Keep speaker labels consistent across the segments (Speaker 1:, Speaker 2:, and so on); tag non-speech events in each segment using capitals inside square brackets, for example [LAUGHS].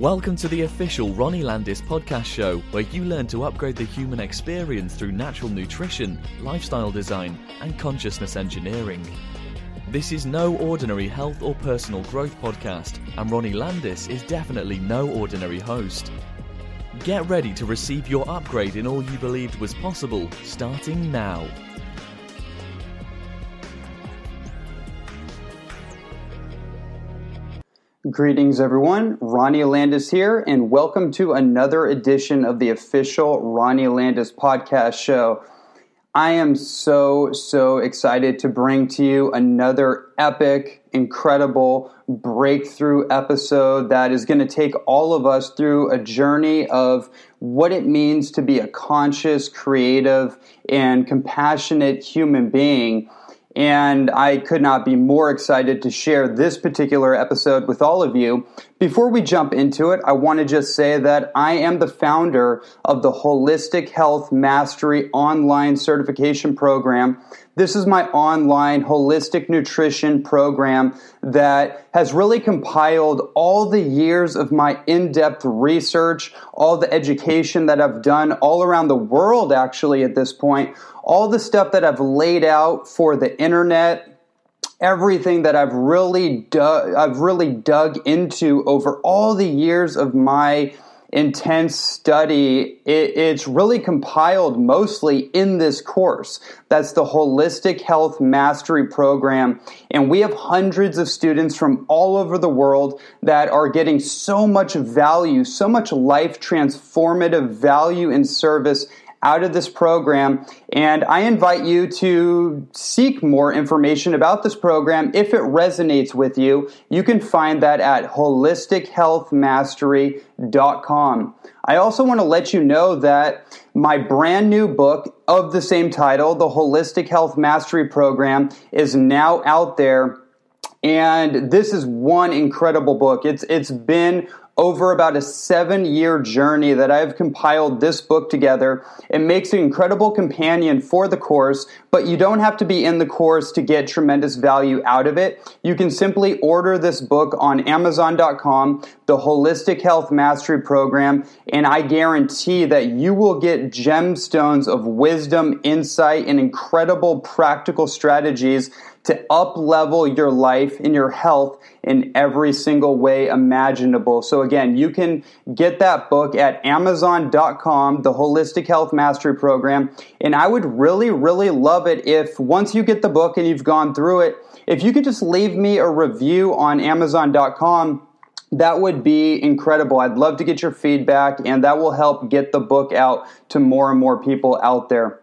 Speaker 1: Welcome to the official Ronnie Landis podcast show, where you learn to upgrade the human experience through natural nutrition, lifestyle design, and consciousness engineering. This is no ordinary health or personal growth podcast, and Ronnie Landis is definitely no ordinary host. Get ready to receive your upgrade in all you believed was possible, starting now.
Speaker 2: Greetings, everyone. Ronnie Landis here, and welcome to another edition of the official Ronnie Landis podcast show. I am so, so excited to bring to you another epic, incredible breakthrough episode that is going to take all of us through a journey of what it means to be a conscious, creative, and compassionate human being and I could not be more excited to share this particular episode with all of you. Before we jump into it, I want to just say that I am the founder of the Holistic Health Mastery Online Certification Program. This is my online holistic nutrition program that has really compiled all the years of my in depth research, all the education that I've done all around the world, actually, at this point all the stuff that I've laid out for the internet, everything that I've really dug, I've really dug into over all the years of my intense study, it, it's really compiled mostly in this course. That's the Holistic Health Mastery Program. And we have hundreds of students from all over the world that are getting so much value, so much life transformative value and service out of this program. And I invite you to seek more information about this program. If it resonates with you, you can find that at holistichealthmastery.com. I also want to let you know that my brand new book of the same title, the Holistic Health Mastery Program, is now out there. And this is one incredible book. It's it's been over about a seven year journey that I've compiled this book together. It makes an incredible companion for the course, but you don't have to be in the course to get tremendous value out of it. You can simply order this book on Amazon.com, the Holistic Health Mastery Program, and I guarantee that you will get gemstones of wisdom, insight, and incredible practical strategies to up level your life and your health in every single way imaginable. So again, you can get that book at amazon.com, the Holistic Health Mastery Program. And I would really, really love it if once you get the book and you've gone through it, if you could just leave me a review on amazon.com that would be incredible. I'd love to get your feedback, and that will help get the book out to more and more people out there.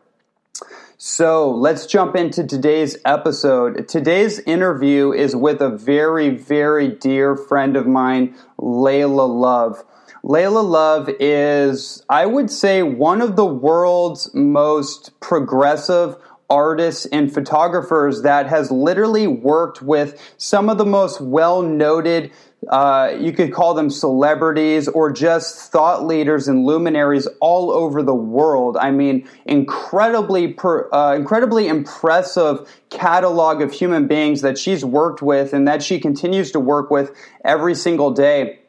Speaker 2: So let's jump into today's episode. Today's interview is with a very, very dear friend of mine, Layla Love. Layla Love is, I would say, one of the world's most progressive artists and photographers that has literally worked with some of the most well noted uh, you could call them celebrities or just thought leaders and luminaries all over the world. I mean, incredibly, per, uh, incredibly impressive catalog of human beings that she's worked with and that she continues to work with every single day.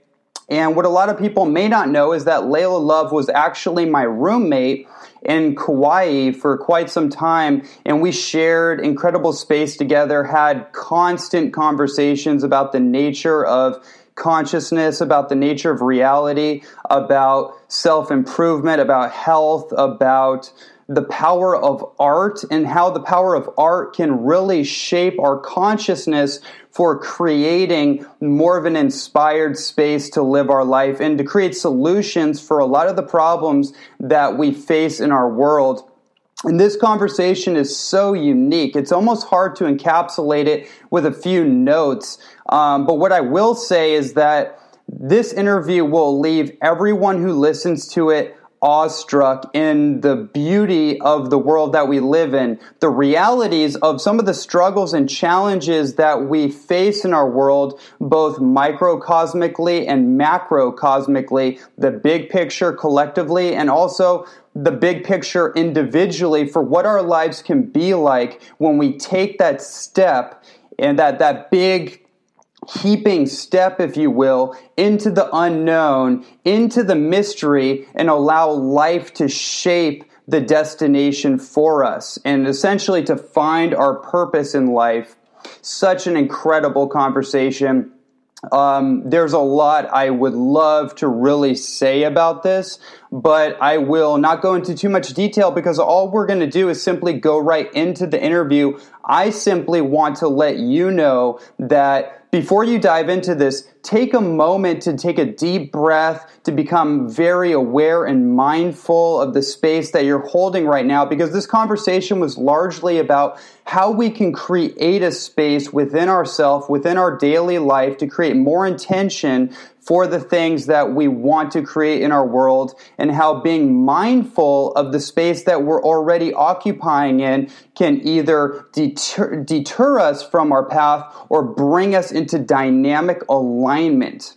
Speaker 2: And what a lot of people may not know is that Layla Love was actually my roommate in Kauai for quite some time, and we shared incredible space together, had constant conversations about the nature of consciousness, about the nature of reality, about self improvement, about health, about the power of art and how the power of art can really shape our consciousness for creating more of an inspired space to live our life and to create solutions for a lot of the problems that we face in our world. And this conversation is so unique. It's almost hard to encapsulate it with a few notes. Um, but what I will say is that this interview will leave everyone who listens to it awestruck in the beauty of the world that we live in, the realities of some of the struggles and challenges that we face in our world, both microcosmically and macrocosmically, the big picture collectively, and also the big picture individually for what our lives can be like when we take that step and that, that big heaping step, if you will, into the unknown, into the mystery, and allow life to shape the destination for us and essentially to find our purpose in life. Such an incredible conversation. Um, there's a lot I would love to really say about this, but I will not go into too much detail because all we're going to do is simply go right into the interview. I simply want to let you know that before you dive into this, take a moment to take a deep breath, to become very aware and mindful of the space that you're holding right now, because this conversation was largely about how we can create a space within ourselves, within our daily life, to create more intention for the things that we want to create in our world and how being mindful of the space that we're already occupying in can either deter, deter us from our path or bring us into dynamic alignment.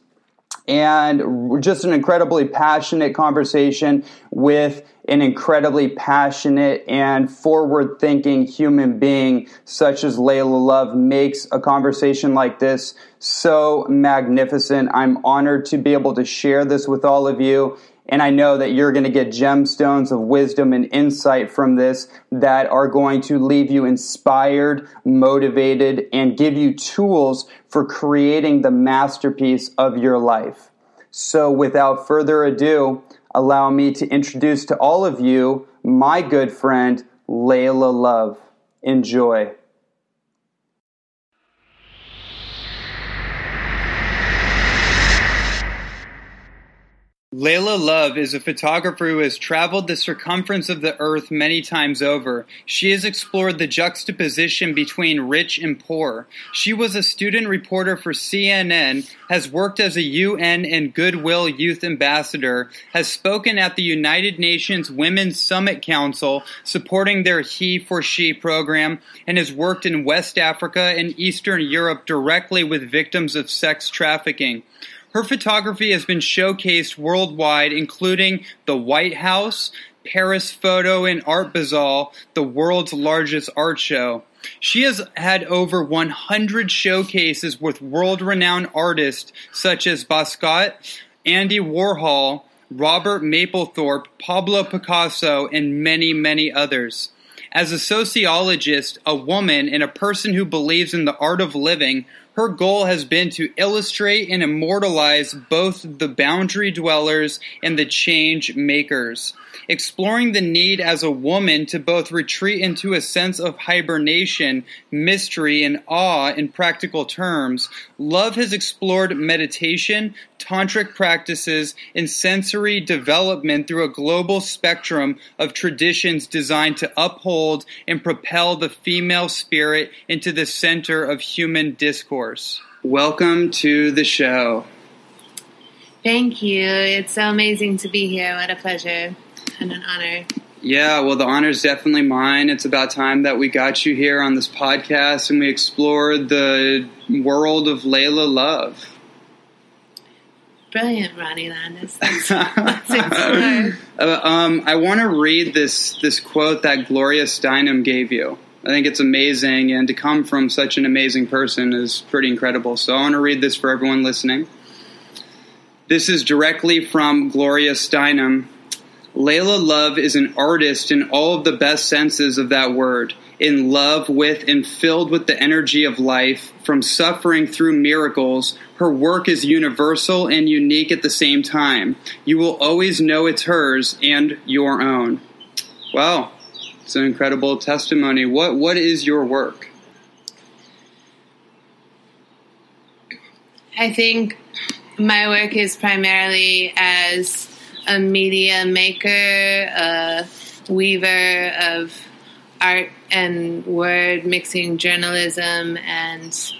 Speaker 2: And just an incredibly passionate conversation with an incredibly passionate and forward thinking human being such as Layla Love makes a conversation like this so magnificent. I'm honored to be able to share this with all of you. And I know that you're going to get gemstones of wisdom and insight from this that are going to leave you inspired, motivated, and give you tools for creating the masterpiece of your life. So without further ado, allow me to introduce to all of you my good friend, Layla Love. Enjoy. Layla Love is a photographer who has traveled the circumference of the earth many times over. She has explored the juxtaposition between rich and poor. She was a student reporter for CNN, has worked as a UN and Goodwill Youth Ambassador, has spoken at the United Nations Women's Summit Council supporting their He for She program, and has worked in West Africa and Eastern Europe directly with victims of sex trafficking. Her photography has been showcased worldwide, including the White House, Paris Photo and Art Basel, the world's largest art show. She has had over 100 showcases with world renowned artists such as Basquiat, Andy Warhol, Robert Mapplethorpe, Pablo Picasso, and many, many others. As a sociologist, a woman, and a person who believes in the art of living, her goal has been to illustrate and immortalize both the boundary dwellers and the change makers exploring the need as a woman to both retreat into a sense of hibernation, mystery, and awe in practical terms, Love has explored meditation, tantric practices, and sensory development through a global spectrum of traditions designed to uphold and propel the female spirit into the center of human discourse. Welcome to the show.
Speaker 3: Thank you. It's so amazing to be here. What a pleasure and an honor.
Speaker 2: Yeah, well, the honor is definitely mine. It's about time that we got you here on this podcast and we explored the world of Layla Love.
Speaker 3: Brilliant, Ronnie Landis. [LAUGHS]
Speaker 2: Uh, um, I want to read this this quote that Gloria Steinem gave you. I think it's amazing, and to come from such an amazing person is pretty incredible. So I want to read this for everyone listening. This is directly from Gloria Steinem Layla Love is an artist in all of the best senses of that word, in love with and filled with the energy of life, from suffering through miracles. Her work is universal and unique at the same time. You will always know it's hers and your own. Wow, it's an incredible testimony. What what is your work?
Speaker 3: I think my work is primarily as a media maker, a weaver of art and word mixing journalism and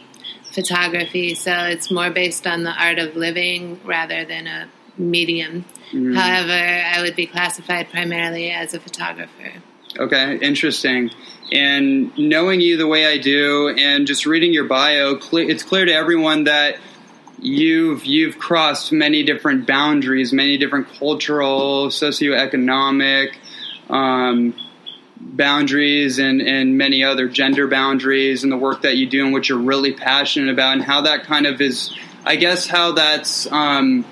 Speaker 3: photography. So it's more based on the art of living rather than a medium. Mm. However, I would be classified primarily as a photographer.
Speaker 2: Okay, interesting. And knowing you the way I do, and just reading your bio, it's clear to everyone that you've you've crossed many different boundaries, many different cultural, socioeconomic, um, boundaries and, and many other gender boundaries and the work that you do and what you're really passionate about and how that kind of is, I guess, how that's um,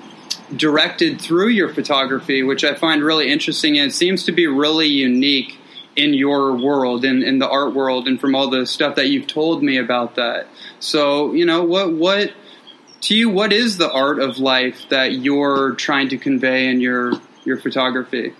Speaker 2: directed through your photography, which I find really interesting and it seems to be really unique in your world in, in the art world and from all the stuff that you've told me about that. So, you know, what, what, to you, what is the art of life that you're trying to convey in your, your photography?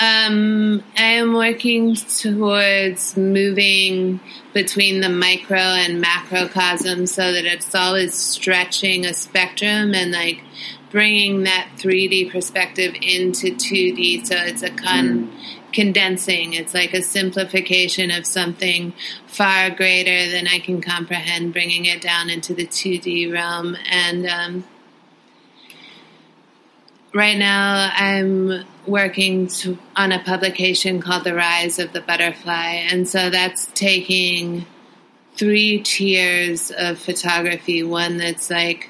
Speaker 3: Um, I am working towards moving between the micro and macrocosm so that it's always stretching a spectrum and like bringing that 3D perspective into 2D. So it's a con- mm. Condensing, it's like a simplification of something far greater than I can comprehend, bringing it down into the 2D realm. And, um, right now I'm working to, on a publication called The Rise of the Butterfly. And so that's taking three tiers of photography one that's like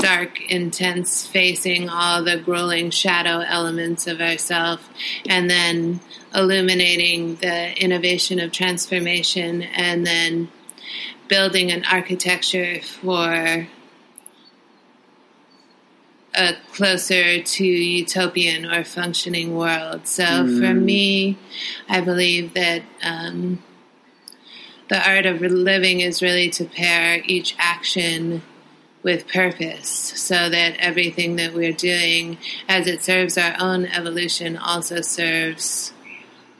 Speaker 3: dark, intense, facing all the grueling shadow elements of ourself, and then illuminating the innovation of transformation, and then building an architecture for a closer to utopian or functioning world. So mm. for me, I believe that um, the art of living is really to pair each action with purpose so that everything that we're doing as it serves our own evolution also serves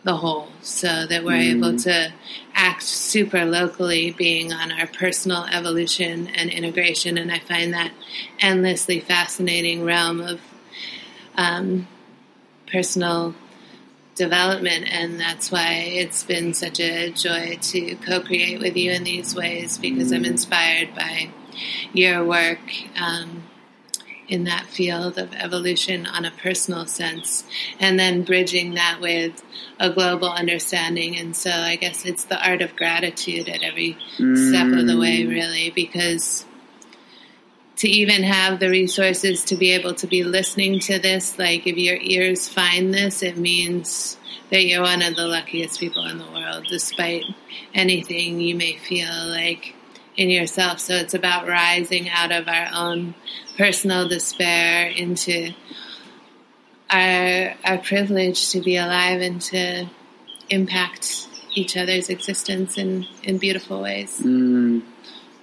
Speaker 3: the whole so that we're mm. able to act super locally being on our personal evolution and integration and i find that endlessly fascinating realm of um, personal development and that's why it's been such a joy to co-create with you in these ways because mm. i'm inspired by your work um, in that field of evolution on a personal sense, and then bridging that with a global understanding. And so I guess it's the art of gratitude at every mm. step of the way, mm. really, because to even have the resources to be able to be listening to this, like if your ears find this, it means that you're one of the luckiest people in the world, despite anything you may feel like in yourself. So it's about rising out of our own personal despair into our our privilege to be alive and to impact each other's existence in, in beautiful ways.
Speaker 2: Mm.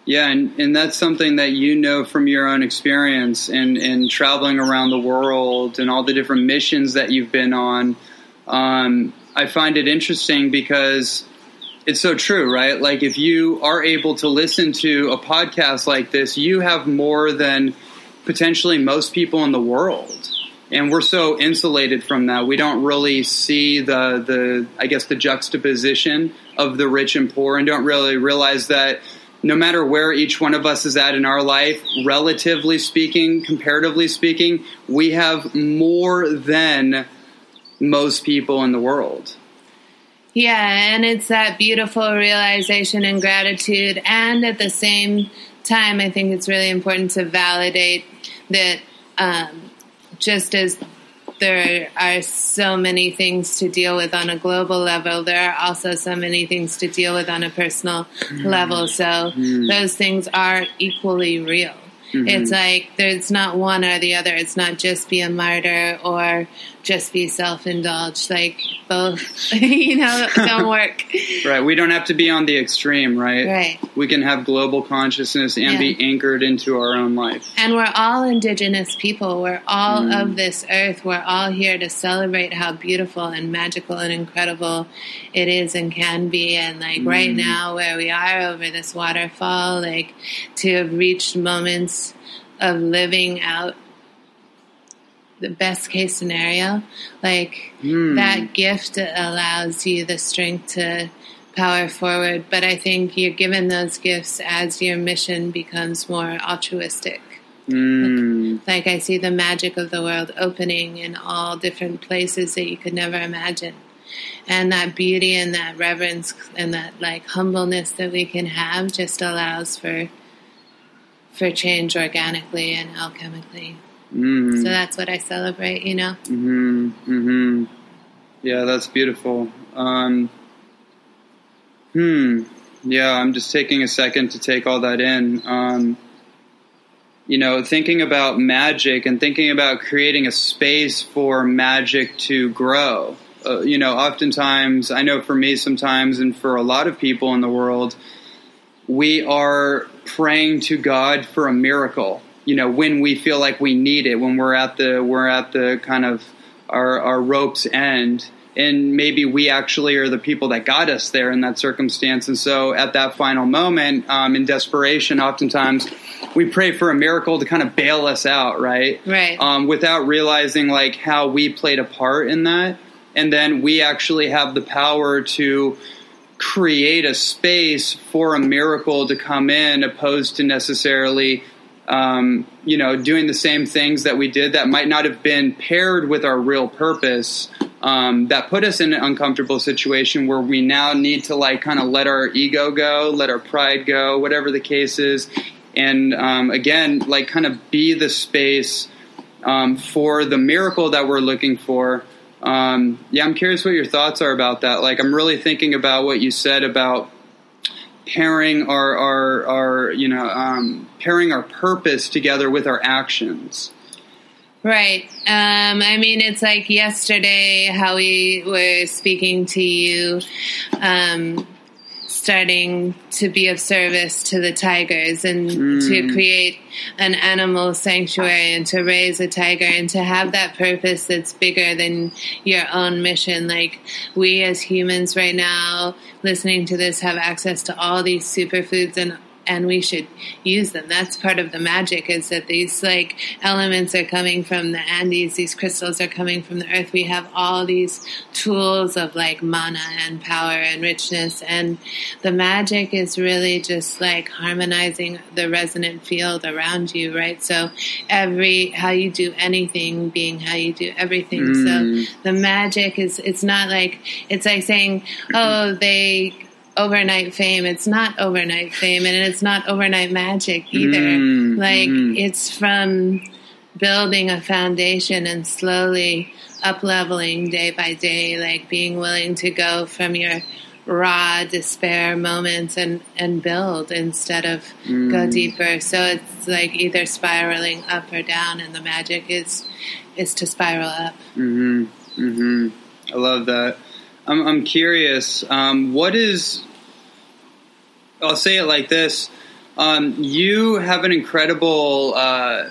Speaker 2: Yeah, and, and that's something that you know from your own experience and, and traveling around the world and all the different missions that you've been on. Um, I find it interesting because it's so true, right? Like if you are able to listen to a podcast like this, you have more than potentially most people in the world. And we're so insulated from that. We don't really see the the I guess the juxtaposition of the rich and poor and don't really realize that no matter where each one of us is at in our life, relatively speaking, comparatively speaking, we have more than most people in the world.
Speaker 3: Yeah, and it's that beautiful realization and gratitude. And at the same time, I think it's really important to validate that um, just as there are so many things to deal with on a global level, there are also so many things to deal with on a personal mm. level. So mm. those things are equally real. Mm-hmm. It's like there's not one or the other. It's not just be a martyr or just be self indulged. Like both, [LAUGHS] you know, don't [LAUGHS] work.
Speaker 2: right. We don't have to be on the extreme, right?
Speaker 3: Right.
Speaker 2: We can have global consciousness and yeah. be anchored into our own life.
Speaker 3: And we're all indigenous people. We're all mm. of this earth. We're all here to celebrate how beautiful and magical and incredible it is and can be. And like mm. right now, where we are over this waterfall, like to have reached moments of living out the best case scenario. Like mm. that gift allows you the strength to power forward. But I think you're given those gifts as your mission becomes more altruistic.
Speaker 2: Mm.
Speaker 3: Like, like I see the magic of the world opening in all different places that you could never imagine. And that beauty and that reverence and that like humbleness that we can have just allows for for change organically and alchemically. Mm. So that's what I celebrate, you know.
Speaker 2: Hmm. Hmm. Yeah, that's beautiful. Um, hmm. Yeah, I'm just taking a second to take all that in. Um, you know, thinking about magic and thinking about creating a space for magic to grow. Uh, you know, oftentimes, I know for me sometimes, and for a lot of people in the world, we are praying to God for a miracle. You know, when we feel like we need it, when we're at the we're at the kind of our, our rope's end, and maybe we actually are the people that got us there in that circumstance. And so, at that final moment, um, in desperation, oftentimes we pray for a miracle to kind of bail us out, right?
Speaker 3: Right.
Speaker 2: Um, without realizing like how we played a part in that, and then we actually have the power to create a space for a miracle to come in, opposed to necessarily um, you know, doing the same things that we did that might not have been paired with our real purpose. Um, that put us in an uncomfortable situation where we now need to like kind of let our ego go, let our pride go, whatever the case is, and um, again, like kind of be the space um, for the miracle that we're looking for. Um, yeah, I'm curious what your thoughts are about that. Like, I'm really thinking about what you said about pairing our, our, our you know, um, pairing our purpose together with our actions.
Speaker 3: Right. Um, I mean, it's like yesterday how we were speaking to you, um, starting to be of service to the tigers and mm. to create an animal sanctuary and to raise a tiger and to have that purpose that's bigger than your own mission. Like we as humans right now listening to this have access to all these superfoods and and we should use them. That's part of the magic is that these like elements are coming from the Andes, these crystals are coming from the earth. We have all these tools of like mana and power and richness and the magic is really just like harmonizing the resonant field around you, right? So every how you do anything being how you do everything. Mm. So the magic is it's not like it's like saying, Oh, they overnight fame. It's not overnight fame, and it's not overnight magic either. Mm, like mm. it's from building a foundation and slowly up leveling day by day, like being willing to go from your raw despair moments and and build instead of mm. go deeper. So it's like either spiraling up or down, and the magic is is to spiral up.
Speaker 2: Mm-hmm. Mm-hmm. I love that. I'm, I'm curious. Um, what is I'll say it like this: um, you have an incredible. Uh,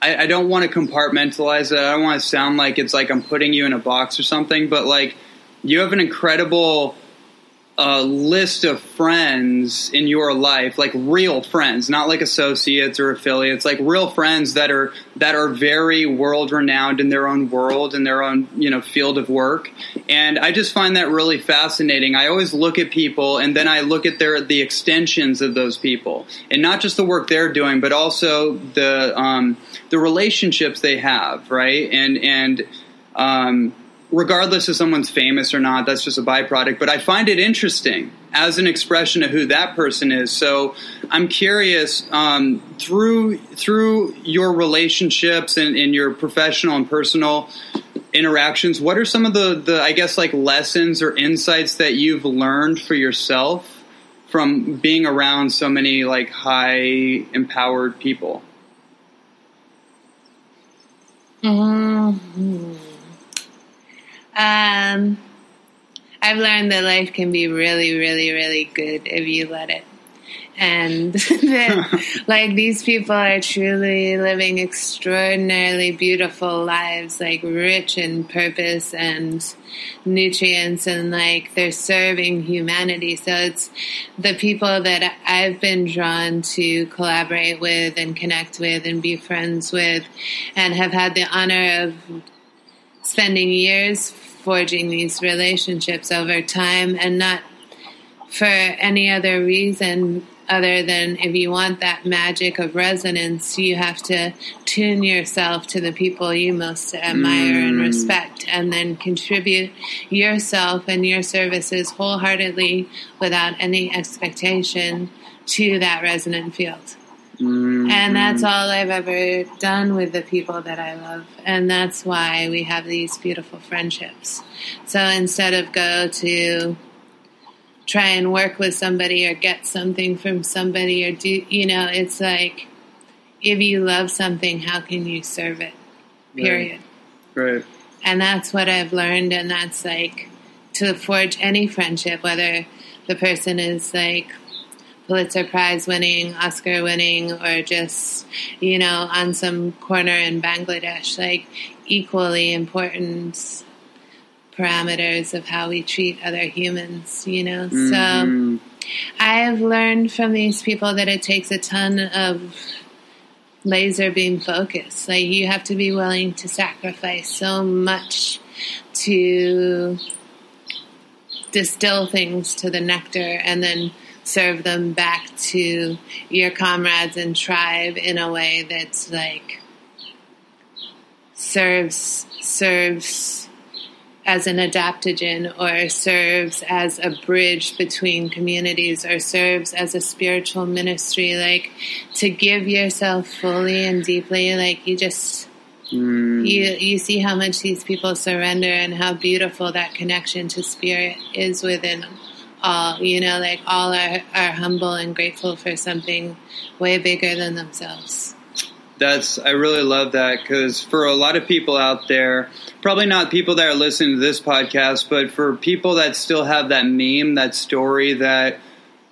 Speaker 2: I, I don't want to compartmentalize it. I don't want to sound like it's like I'm putting you in a box or something, but like you have an incredible a list of friends in your life, like real friends, not like associates or affiliates, like real friends that are that are very world renowned in their own world in their own you know field of work. And I just find that really fascinating. I always look at people and then I look at their the extensions of those people, and not just the work they're doing, but also the um, the relationships they have, right? And and um, regardless if someone's famous or not, that's just a byproduct. But I find it interesting as an expression of who that person is. So I'm curious um, through through your relationships and, your professional and personal interactions. What are some of the the I guess like lessons or insights that you've learned for yourself from being around so many like high empowered people?
Speaker 3: Mm-hmm. Um, I've learned that life can be really, really, really good if you let it. And [LAUGHS] that, [LAUGHS] like, these people are truly living extraordinarily beautiful lives, like, rich in purpose and nutrients, and like, they're serving humanity. So it's the people that I've been drawn to collaborate with and connect with and be friends with, and have had the honor of spending years forging these relationships over time and not for any other reason other than if you want that magic of resonance, you have to tune yourself to the people you most admire mm. and respect, and then contribute yourself and your services wholeheartedly without any expectation to that resonant field.
Speaker 2: Mm-hmm.
Speaker 3: And that's all I've ever done with the people that I love. And that's why we have these beautiful friendships. So instead of go to try and work with somebody or get something from somebody or do, you know, it's like if you love something, how can you serve it? Period.
Speaker 2: Right. right.
Speaker 3: And that's what I've learned. And that's like to forge any friendship, whether the person is like Pulitzer Prize winning, Oscar winning, or just, you know, on some corner in Bangladesh, like equally important parameters of how we treat other humans, you know?
Speaker 2: Mm-hmm.
Speaker 3: So I've learned from these people that it takes a ton of laser beam focus. Like you have to be willing to sacrifice so much to distill things to the nectar and then serve them back to your comrades and tribe in a way that's like serves serves as an adaptogen or serves as a bridge between communities or serves as a spiritual ministry like to give yourself fully and deeply like you just
Speaker 2: Mm.
Speaker 3: you you see how much these people surrender and how beautiful that connection to spirit is within all you know like all are, are humble and grateful for something way bigger than themselves.
Speaker 2: That's I really love that because for a lot of people out there, probably not people that are listening to this podcast, but for people that still have that meme, that story that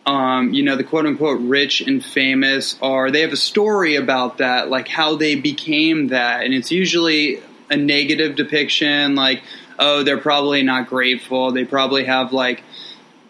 Speaker 2: um, you know the quote unquote rich and famous are they have a story about that, like how they became that, and it's usually a negative depiction, like oh they're probably not grateful, they probably have like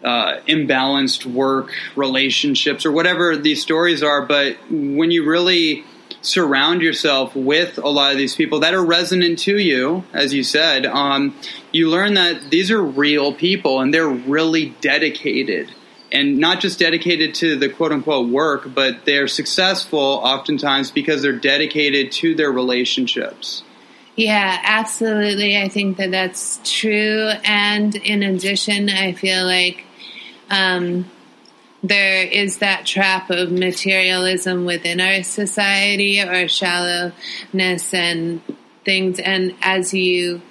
Speaker 2: uh, imbalanced work relationships or whatever these stories are. But when you really surround yourself with a lot of these people that are resonant to you, as you said, um, you learn that these are real people and they're really dedicated. And not just dedicated to the quote unquote work, but they're successful oftentimes because they're dedicated to their relationships.
Speaker 3: Yeah, absolutely. I think that that's true. And in addition, I feel like um, there is that trap of materialism within our society or shallowness and things. And as you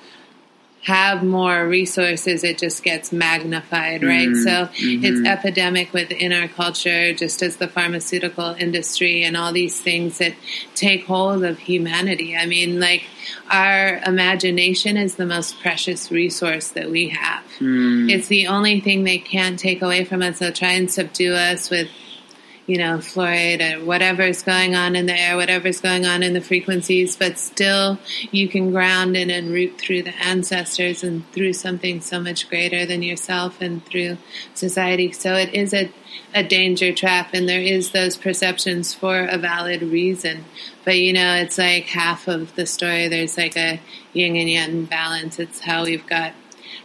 Speaker 3: have more resources, it just gets magnified, right?
Speaker 2: Mhm,
Speaker 3: So
Speaker 2: mhm.
Speaker 3: it's epidemic within our culture, just as the pharmaceutical industry and all these things that take hold of humanity. I mean, like, our imagination is the most precious resource that we have.
Speaker 2: Mm.
Speaker 3: It's the only thing they can't take away from us. They'll try and subdue us with, you know, fluoride uh, or whatever's going on in the air, whatever's going on in the frequencies, but still you can ground in and root through the ancestors and through something so much greater than yourself and through society. So it is a, a danger trap and there is those perceptions for a valid reason. But you know, it's like half of the story. There's like a yin and yang balance. It's how we've got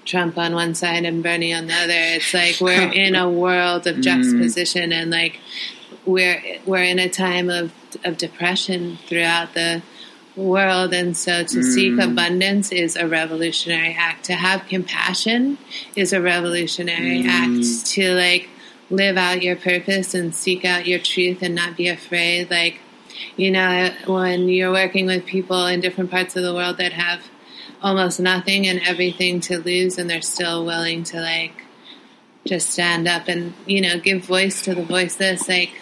Speaker 3: Trump on one side and Bernie on the other. It's like we're [LAUGHS] in a world of mm. juxtaposition and like we're we're in a time of of depression throughout the world. And so to seek mm. abundance is a revolutionary act. To have compassion is a revolutionary mm. act. To like live out your purpose and seek out your truth and not be afraid. Like you know when you're working with people in different parts of the world that have almost nothing and everything to lose and they're still willing to like just stand up and you know give voice to the voiceless like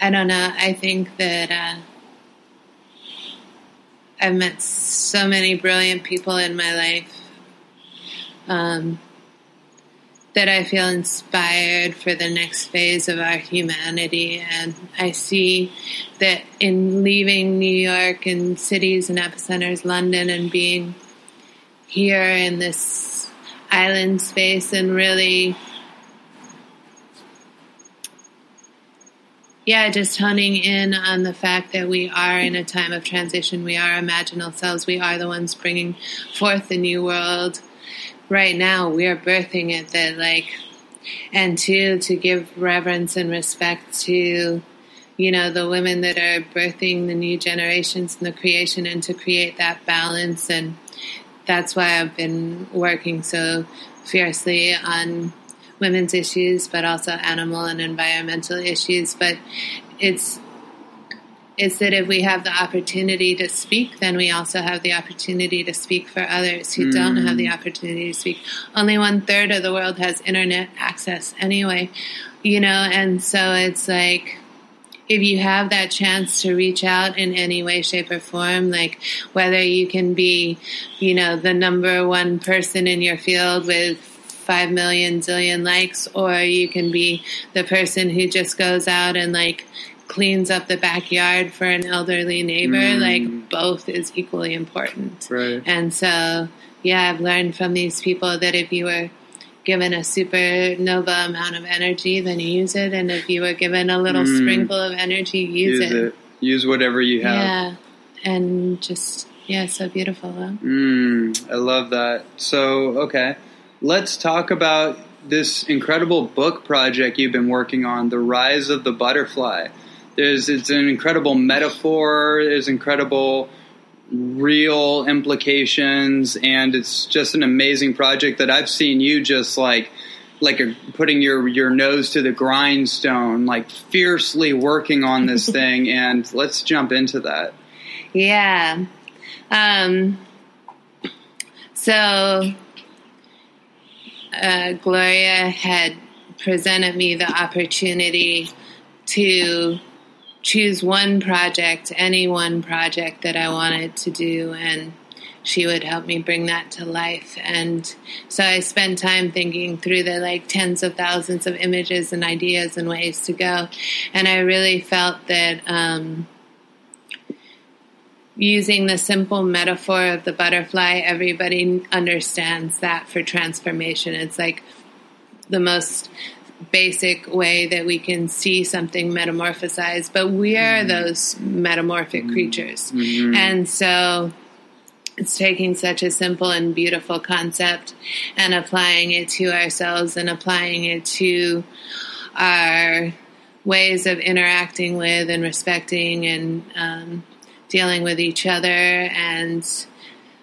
Speaker 3: i don't know. I think that uh, i've met so many brilliant people in my life um, that i feel inspired for the next phase of our humanity. And i see that in leaving new york and cities and epicenters london and being here in this island space and really yeah just honing in on the fact that we are in a time of transition. We are imaginal selves. We are the ones bringing forth the new world. Right now we are birthing it that like and two to give reverence and respect to you know the women that are birthing the new generations and the creation and to create that balance and that's why I've been working so fiercely on women's issues, but also animal and environmental issues. But it's it's that if we have the opportunity to speak, then we also have the opportunity to speak for others who mm. don't have the opportunity to speak. Only one third of the world has internet access anyway, you know, and so it's like, if you have that chance to reach out in any way, shape, or form, like whether you can be, you know, the number one person in your field with five million zillion likes, or you can be the person who just goes out and like cleans up the backyard for an elderly neighbor, mm. like both is equally important.
Speaker 4: Right.
Speaker 3: And so, yeah, I've learned from these people that if you were given a supernova amount of energy, then use it. And if you were given a little mm. sprinkle of energy, use, use it. it.
Speaker 4: Use whatever you have.
Speaker 3: Yeah. And just, yeah, so beautiful. Huh?
Speaker 4: Mm, I love that. So, okay. Let's talk about this incredible book project you've been working on, The Rise of the Butterfly. There's it's an incredible metaphor. There's incredible real implications, and it's just an amazing project that I've seen you just like like a, putting your your nose to the grindstone, like fiercely working on this [LAUGHS] thing. And let's jump into that.
Speaker 3: Yeah. Um, so uh, Gloria had presented me the opportunity to choose one project, any one project that I wanted to do, and she would help me bring that to life. And so I spent time thinking through the like tens of thousands of images and ideas and ways to go. And I really felt that um, using the simple metaphor of the butterfly, everybody understands that for transformation. It's like the most basic way that we can see something metamorphosized, but we are mm-hmm. those metamorphic mm-hmm. creatures. Mm-hmm. And so it's taking such a simple and beautiful concept and applying it to ourselves and applying it to our ways of interacting with and respecting and um, dealing with each other and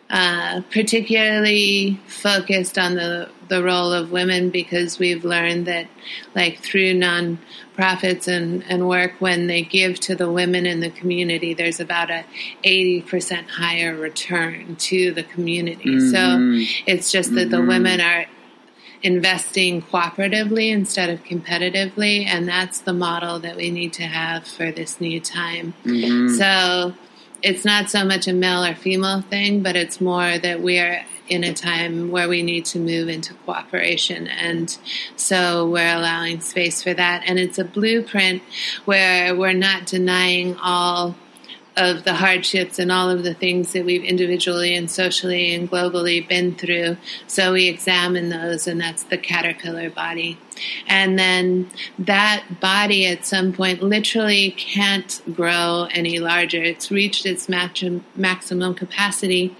Speaker 3: uh, particularly focused on the the role of women because we've learned that, like through nonprofits and, and work, when they give to the women in the community, there's about a eighty percent higher return to the community. Mm-hmm. So it's just that mm-hmm. the women are investing cooperatively instead of competitively, and that's the model that we need to have for this new time. Mm-hmm. So it's not so much a male or female thing, but it's more that we are in a time where we need to move into cooperation. And so we're allowing space for that. And it's a blueprint where we're not denying all of the hardships and all of the things that we've individually and socially and globally been through. So we examine those, and that's the caterpillar body. And then that body at some point literally can't grow any larger. It's reached its maximum capacity.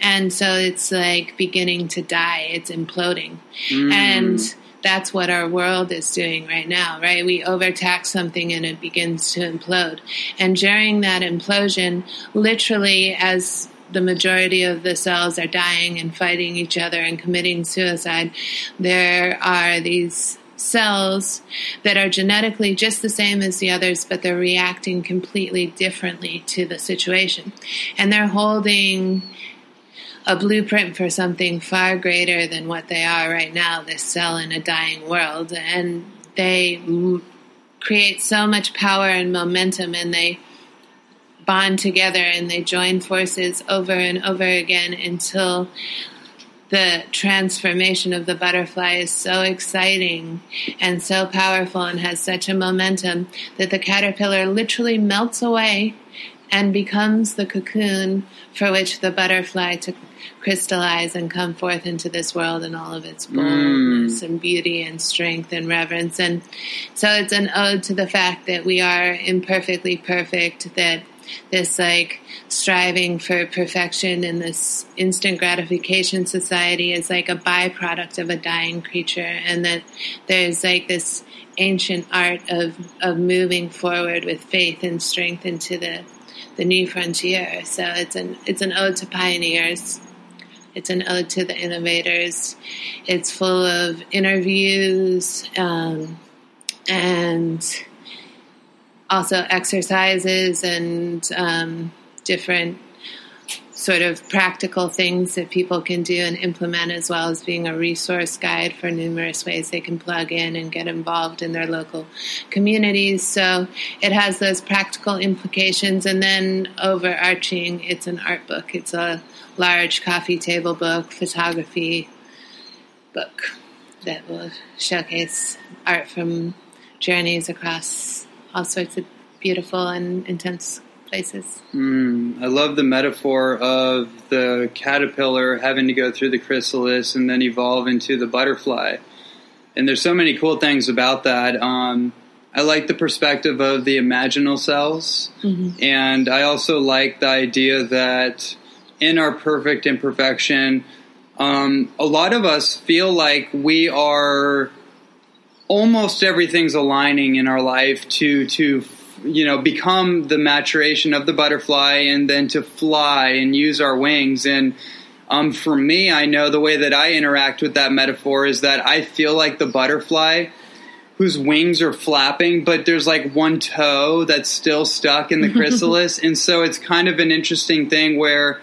Speaker 3: And so it's like beginning to die, it's imploding. Mm. And that's what our world is doing right now, right? We overtax something and it begins to implode. And during that implosion, literally, as the majority of the cells are dying and fighting each other and committing suicide, there are these cells that are genetically just the same as the others, but they're reacting completely differently to the situation. And they're holding a blueprint for something far greater than what they are right now, this cell in a dying world. And they create so much power and momentum, and they bond together and they join forces over and over again until the transformation of the butterfly is so exciting and so powerful and has such a momentum that the caterpillar literally melts away and becomes the cocoon for which the butterfly to crystallize and come forth into this world in all of its boldness mm. and beauty and strength and reverence. And so it's an ode to the fact that we are imperfectly perfect, that this like striving for perfection in this instant gratification society is like a byproduct of a dying creature and that there's like this ancient art of, of moving forward with faith and strength into the the new frontier. So it's an it's an ode to pioneers. It's an ode to the innovators. It's full of interviews um, and also exercises and um, different sort of practical things that people can do and implement, as well as being a resource guide for numerous ways they can plug in and get involved in their local communities. So it has those practical implications. And then overarching, it's an art book, it's a large coffee table book, photography book that will showcase art from journeys across all sorts of beautiful and intense places.
Speaker 2: Mm, I love the metaphor of the caterpillar having to go through the chrysalis and then evolve into the butterfly. And there's so many cool things about that. Um, I like the perspective of the imaginal cells. Mm-hmm. And I also like the idea that in our perfect imperfection, um, a lot of us feel like we are almost everything's aligning in our life to to you know become the maturation of the butterfly and then to fly and use our wings. And um, for me i know the way that i interact with that metaphor is that i feel like the butterfly whose wings are flapping but there's like one toe that's still stuck in the [LAUGHS] chrysalis. And so it's kind of an interesting thing where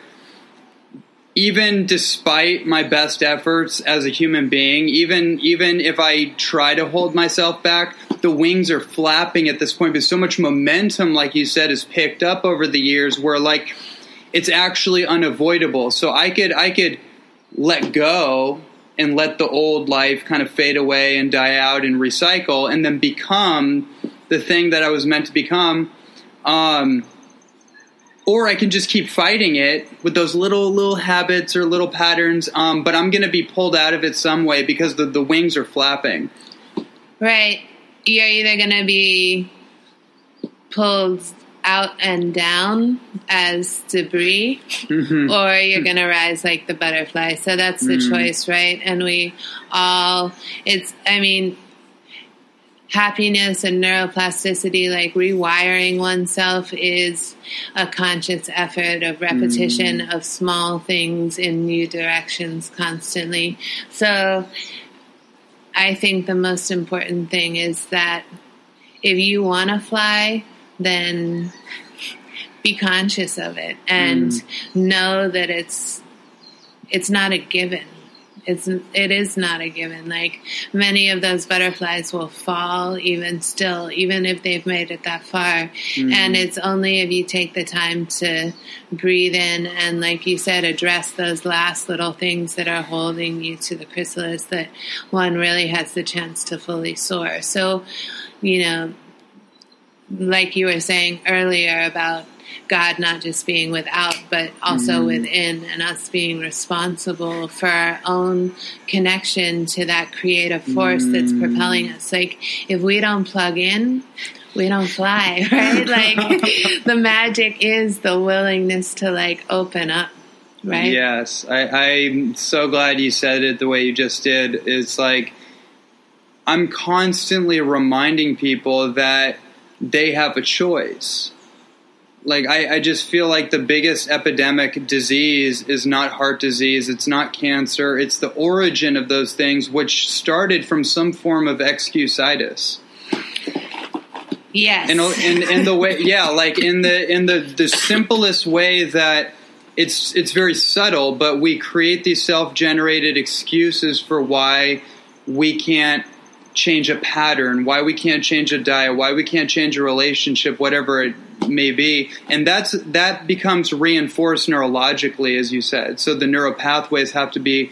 Speaker 2: even despite my best efforts as a human being, even even if I try to hold myself back, the wings are flapping at this point. But so much momentum, like you said, is picked up over the years where like it's actually unavoidable. So I could I could let go and let the old life kind of fade away and die out and recycle and then become the thing that I was meant to become. Um, or I can just keep fighting it with those little little habits or little patterns. Um, but I'm going to be pulled out of it some way because the the wings are flapping.
Speaker 3: Right. You're either going to be pulled out and down as debris, mm-hmm. or you're going to rise like the butterfly. So that's the mm-hmm. choice, right? And we all, it's, I mean, happiness and neuroplasticity, like rewiring oneself, is a conscious effort of repetition mm. of small things in new directions constantly. So I think the most important thing is that if you want to fly, then be conscious of it and mm. know that it's it's not a given it's it is not a given. Like many of those butterflies will fall even still, even if they've made it that far. Mm-hmm. And it's only if you take the time to breathe in and, like you said, address those last little things that are holding you to the chrysalis that one really has the chance to fully soar. So, you know, like you were saying earlier about God not just being without, but also mm. within, and us being responsible for our own connection to that creative force mm. that's propelling us. Like, if we don't plug in, we don't fly, [LAUGHS] right? like, [LAUGHS] the magic is the willingness to, like, open up. Right.
Speaker 2: Yes, I, I'm so glad you said it the way you just did. It's like I'm constantly reminding people that they have a choice like I, I, just feel like the biggest epidemic disease is not heart disease it's not cancer it's the origin of those things which started from some form of excusitis.
Speaker 3: Yes.
Speaker 2: And in, in, in the way yeah like in the in the the simplest way that it's it's very subtle but we create these self-generated excuses for why we can't change a pattern why we can't change a diet why we can't change a relationship whatever it may be, and that's that becomes reinforced neurologically, as you said. So the neural pathways have to be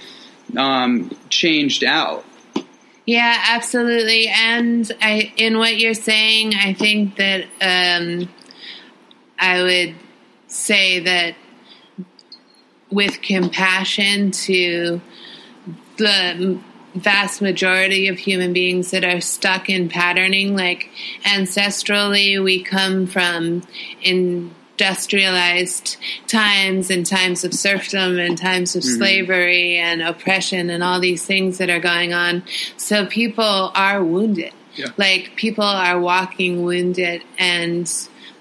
Speaker 2: um, changed out.
Speaker 3: Yeah, absolutely. And I, in what you're saying, I think that um, I would say that with compassion to the vast majority of human beings that are stuck in patterning. Like ancestrally, we come from industrialized times and times of serfdom and times of mm-hmm. slavery and oppression and all these things that are going on. So people are wounded. Yeah. Like people are walking wounded and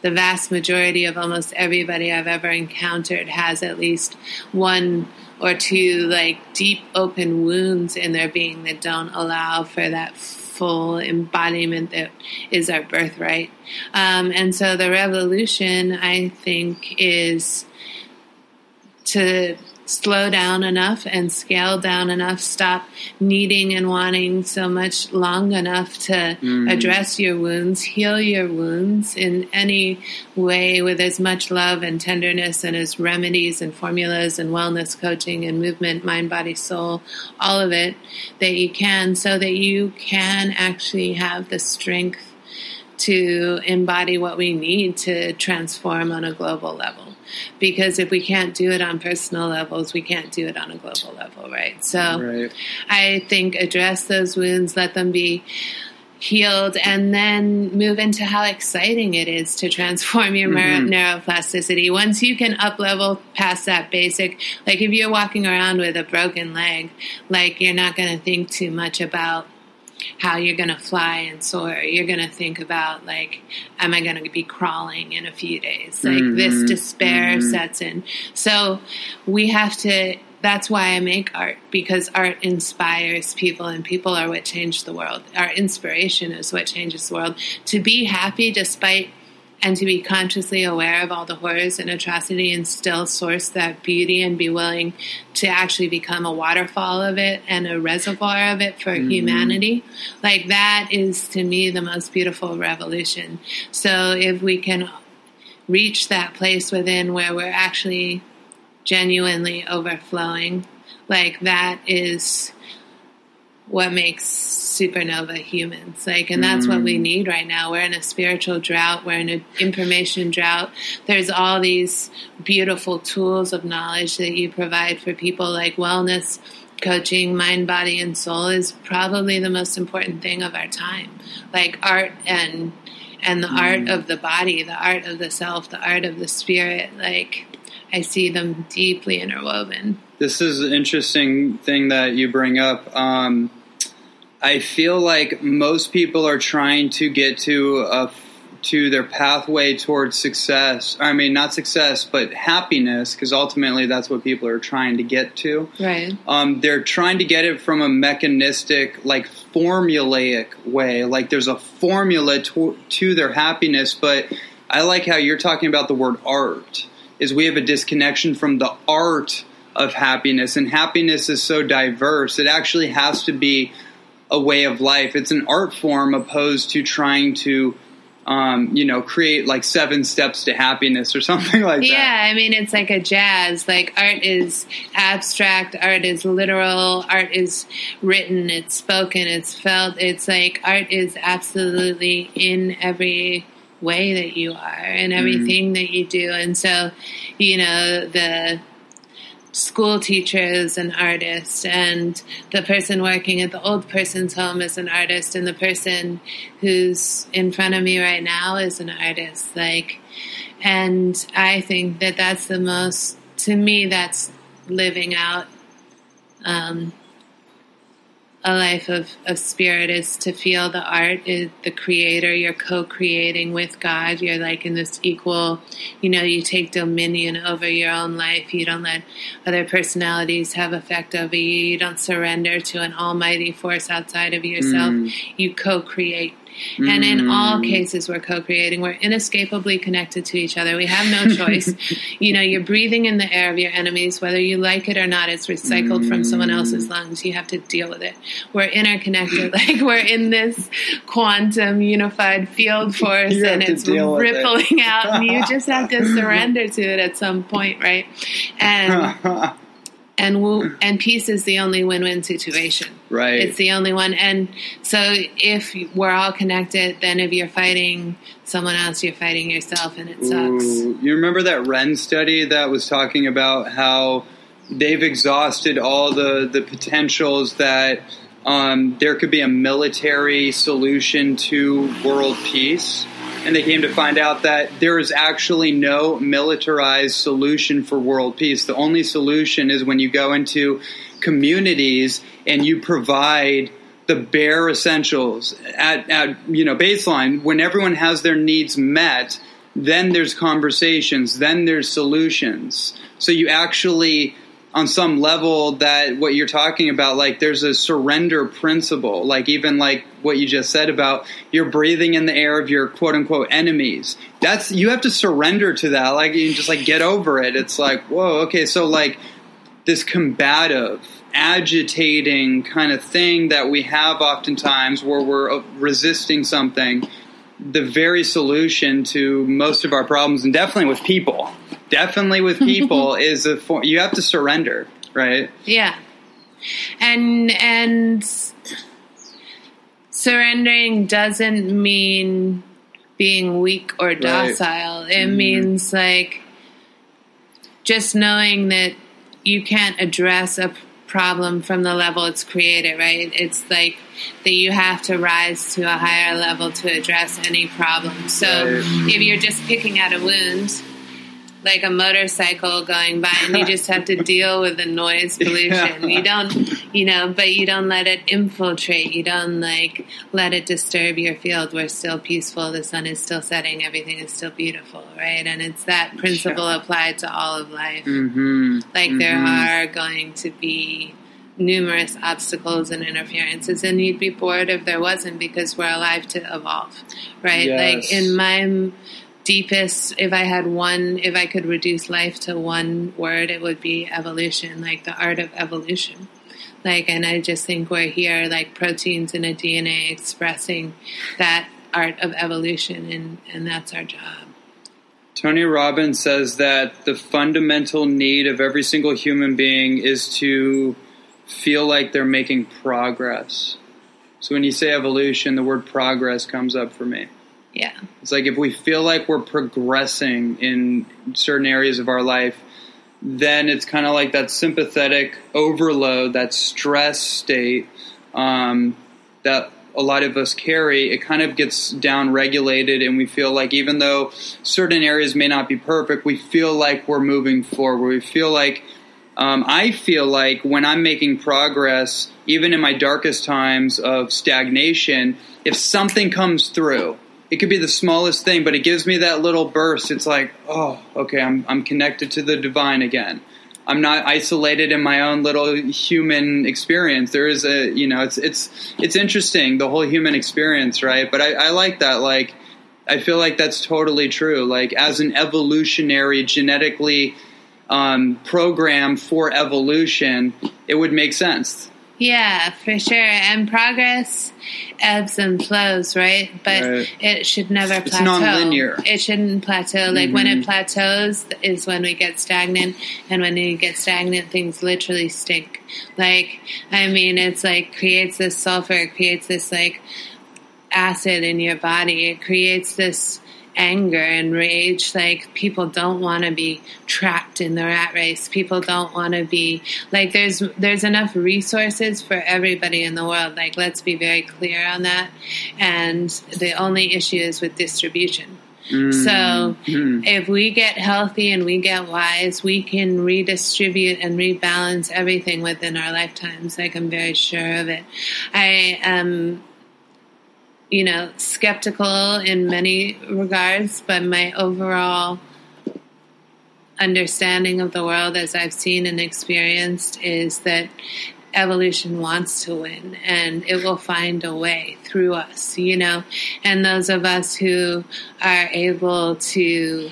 Speaker 3: the vast majority of almost everybody I've ever encountered has at least one or to like deep open wounds in their being that don't allow for that full embodiment that is our birthright. Um, and so the revolution, I think, is to slow down enough and scale down enough, stop needing and wanting so much long enough to mm. address your wounds, heal your wounds in any way with as much love and tenderness and as remedies and formulas and wellness coaching and movement, mind, body, soul, all of it that you can so that you can actually have the strength to embody what we need to transform on a global level because if we can't do it on personal levels, we can't do it on a global level, right? So right. I think address those wounds, let them be healed and then move into how exciting it is to transform your mm-hmm. neuroplasticity once you can up level past that basic like if you're walking around with a broken leg like you're not going to think too much about how you're going to fly and soar. You're going to think about like, am I going to be crawling in a few days? Like mm-hmm. this despair mm-hmm. sets in. So we have to. That's why I make art because art inspires people, and people are what change the world. Our inspiration is what changes the world. To be happy despite and to be consciously aware of all the horrors and atrocity and still source that beauty and be willing to actually become a waterfall of it and a reservoir of it for mm-hmm. humanity like that is to me the most beautiful revolution so if we can reach that place within where we're actually genuinely overflowing like that is what makes supernova humans like and that's mm. what we mm. need right now we're in a spiritual drought we're in an information drought there's all these beautiful tools of knowledge that you provide for people like wellness coaching mind body and soul is probably the most important thing of our time like art and and the mm. art of the body the art of the self the art of the spirit like i see them deeply interwoven
Speaker 2: this is an interesting thing that you bring up um, I feel like most people are trying to get to a to their pathway towards success. I mean, not success, but happiness, because ultimately that's what people are trying to get to.
Speaker 3: Right.
Speaker 2: Um, they're trying to get it from a mechanistic, like formulaic way. Like there's a formula to, to their happiness, but I like how you're talking about the word art. Is we have a disconnection from the art of happiness, and happiness is so diverse. It actually has to be a way of life. It's an art form opposed to trying to, um, you know, create like seven steps to happiness or [LAUGHS] something like
Speaker 3: yeah,
Speaker 2: that.
Speaker 3: Yeah, I mean, it's like a jazz. Like art is abstract, art is literal, art is written, it's spoken, it's felt. It's like art is absolutely in every way that you are and everything mm. that you do. And so, you know, the school teacher is an artist and the person working at the old person's home is an artist and the person who's in front of me right now is an artist like and i think that that's the most to me that's living out um, a life of, of spirit is to feel the art is the creator. You're co-creating with god. You're like in this equal you know you take dominion over your own life. You don't let other personalities have effect over you. You don't surrender to an almighty force outside of yourself. Mm. you co-create Mm. And in all mm. cases, we're co creating. We're inescapably connected to each other. We have no choice. [LAUGHS] you know, you're breathing in the air of your enemies, whether you like it or not. It's recycled mm. from someone else's mm. lungs. You have to deal with it. We're interconnected. [LAUGHS] like we're in this quantum unified field [LAUGHS] force and it's rippling it. out, and you just have to surrender to it at some point, right? And. And and peace is the only win-win situation.
Speaker 2: Right.
Speaker 3: It's the only one. And so if we're all connected, then if you're fighting someone else, you're fighting yourself, and it sucks. Ooh,
Speaker 2: you remember that RAND study that was talking about how they've exhausted all the the potentials that um, there could be a military solution to world peace. And they came to find out that there is actually no militarized solution for world peace. The only solution is when you go into communities and you provide the bare essentials at, at you know baseline. When everyone has their needs met then there's conversations then there's solutions. So you actually on some level that what you're talking about like there's a surrender principle. Like even like what you just said about you're breathing in the air of your quote unquote enemies. That's you have to surrender to that. Like you just like get over it. It's like whoa okay so like this combative agitating kind of thing that we have oftentimes where we're uh, resisting something the very solution to most of our problems and definitely with people definitely with [LAUGHS] people is a form you have to surrender, right?
Speaker 3: Yeah. And and surrendering doesn't mean being weak or docile. Right. It mm-hmm. means like just knowing that you can't address a problem from the level it's created, right? It's like that you have to rise to a higher level to address any problem. So right. if you're just picking at a wound, like a motorcycle going by and you [LAUGHS] just have to deal with the noise pollution. Yeah. You don't, you know, but you don't let it infiltrate. You don't like let it disturb your field. We're still peaceful. The sun is still setting. Everything is still beautiful, right? And it's that principle yeah. applied to all of life.
Speaker 2: Mm-hmm.
Speaker 3: Like
Speaker 2: mm-hmm.
Speaker 3: there are going to be numerous obstacles and interferences and you'd be bored if there wasn't because we're alive to evolve right yes. like in my deepest if i had one if i could reduce life to one word it would be evolution like the art of evolution. Like and i just think we're here like proteins in a dna expressing that art of evolution and and that's our job.
Speaker 2: Tony robbins says that the fundamental need of every single human being is to feel like they're making progress. So when you say evolution the word progress comes up for me
Speaker 3: yeah.
Speaker 2: It's like if we feel like we're progressing in certain areas of our life, then it's kind of like that sympathetic overload, that stress state um, that a lot of us carry. It kind of gets down regulated, and we feel like even though certain areas may not be perfect, we feel like we're moving forward. We feel like um, I feel like when I'm making progress, even in my darkest times of stagnation, if something comes through, it could be the smallest thing, but it gives me that little burst. It's like, oh, okay, I'm I'm connected to the divine again. I'm not isolated in my own little human experience. There is a, you know, it's it's it's interesting the whole human experience, right? But I, I like that. Like, I feel like that's totally true. Like, as an evolutionary, genetically um, program for evolution, it would make sense
Speaker 3: yeah, for sure. And progress ebbs and flows, right? But right. it should never plateau. It's
Speaker 2: non-linear.
Speaker 3: It shouldn't plateau. Like mm-hmm. when it mm-hmm. plateaus is when we get stagnant, and when we get stagnant, things literally stink. Like, I mean, it's like creates this sulfur, it creates this like acid in your body. It creates this anger and rage. Like people don't want to be trapped in the rat race. People don't want to be like there's there's enough resources for everybody in the world. Like let's be very clear on that. And the only issue is with distribution. So mm-hmm. if we get healthy and we get wise, we can redistribute and rebalance everything within our lifetimes. Like I'm very sure of it. I am you know, skeptical in many regards, but my overall understanding of the world as I've seen and experienced is that evolution wants to win and it will find a way through us, you know. And those of us who are able to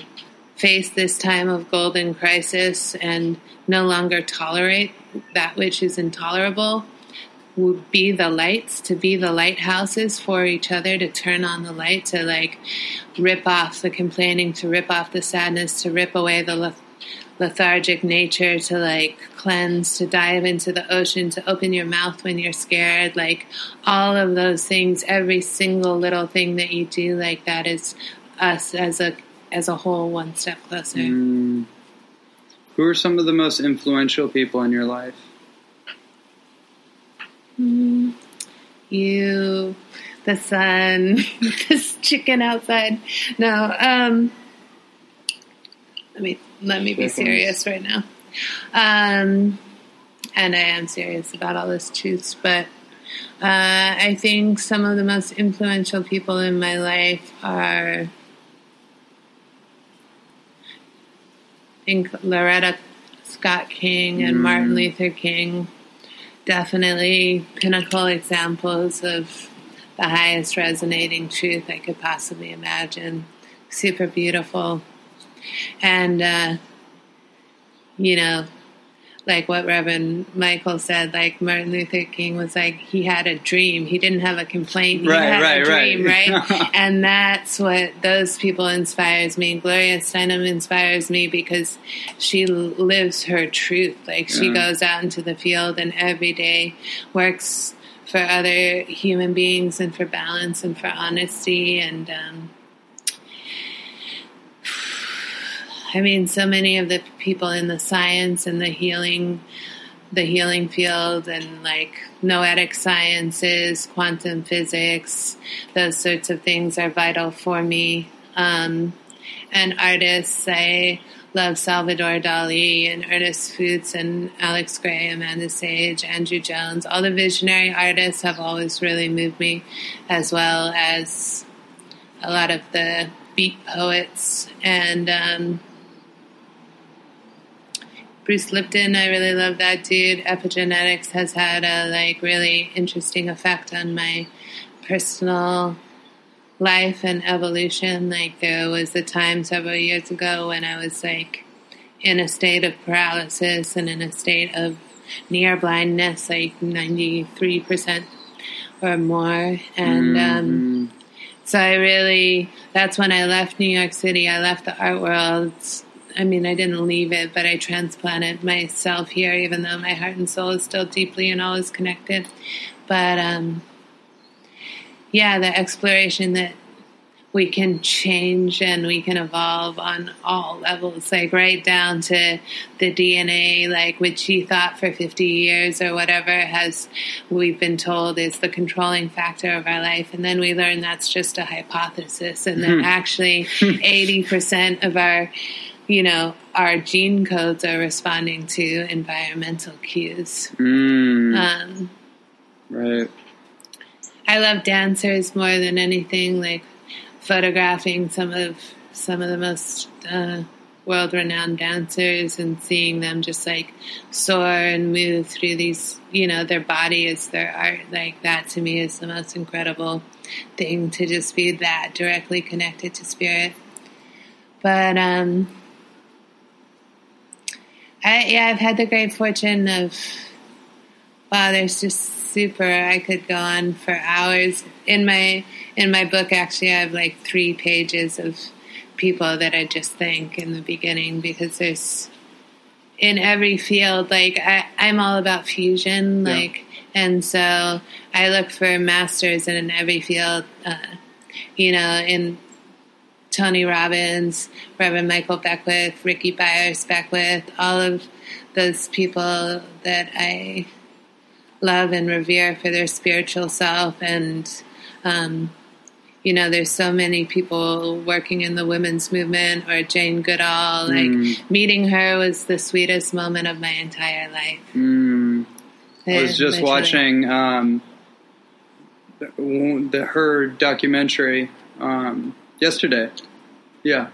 Speaker 3: face this time of golden crisis and no longer tolerate that which is intolerable would be the lights, to be the lighthouses for each other, to turn on the light, to like rip off the complaining, to rip off the sadness, to rip away the lethargic nature, to like cleanse, to dive into the ocean, to open your mouth when you're scared. Like all of those things, every single little thing that you do like that is us as a as a whole one step closer.
Speaker 2: Mm. Who are some of the most influential people in your life?
Speaker 3: Mm, you, the sun, [LAUGHS] this chicken outside. No, um, let me let me be serious right now. Um, and I am serious about all this truths, but uh, I think some of the most influential people in my life are I think Coretta Scott King and Martin Luther King. Definitely pinnacle examples of the highest resonating truth I could possibly imagine. Super beautiful. And, uh, you know, like what Reverend Michael said, like Martin Luther King was like, he had a dream. He didn't have a complaint. He
Speaker 4: Right,
Speaker 3: had
Speaker 4: right,
Speaker 3: a dream,
Speaker 4: right. [LAUGHS]
Speaker 3: right? and that's what those people inspires me. Gloria Steinem inspires me because she lives her truth. Like she
Speaker 4: Yeah.
Speaker 3: goes out into the field and every day works for other human beings and for balance and for honesty and um, I mean, so many of the people in the science and the healing, the healing field, and like noetic sciences, quantum physics, those sorts of things are vital for me. Um, and artists, I love Salvador Dali and Ernest Fuchs and Alex Grey, Amanda Sage, Andrew Jones. All the visionary artists have always really moved me, as well as a lot of the beat poets and. Um, Bruce Lipton, I really love that dude. Epigenetics has had a like really interesting effect on my personal life and evolution. Like there was a time several years ago when I was like in a state of paralysis and in a state of near blindness, like ninety three percent or more, and. Um, so I really, that's when I left New York City. I left the art world. I mean, I didn't leave it, but I transplanted myself here, even though my heart and soul is still deeply and always connected. But um, yeah, the exploration that we can change and we can evolve on all levels, like right down to the DNA, like which you thought for 50 years or whatever has, we've been told is the controlling factor of our life. And then we learn that's just a hypothesis and that actually 80% of our, you know, our gene codes are responding to environmental cues.
Speaker 4: Mm,
Speaker 3: Um,
Speaker 4: right.
Speaker 3: I love dancers more than anything. Like photographing some of some of the most uh, world-renowned dancers and seeing them just like soar and move through these. You know, their body is their art. Like that to me is the most incredible thing to just be that directly connected to spirit. But um, I yeah, I've had the great fortune of Wow, there's just super. I could go on for hours. In my in my book, actually, I have like three pages of people that I just thank in the beginning because there's in every field. Like I, I'm all about fusion,
Speaker 4: Yeah.
Speaker 3: like, and so I look for masters in every field. Uh, you know, in Tony Robbins, Reverend Michael Beckwith, Rickie Byars Beckwith, all of those people that I love and revere for their spiritual self. And, um, you know, there's so many people working in the women's movement or Jane Goodall. Like,
Speaker 4: Mm.
Speaker 3: meeting her was the sweetest moment of my entire life.
Speaker 4: Mm. I was just
Speaker 3: Literally.
Speaker 4: watching um, the, the her documentary um, yesterday. Yeah,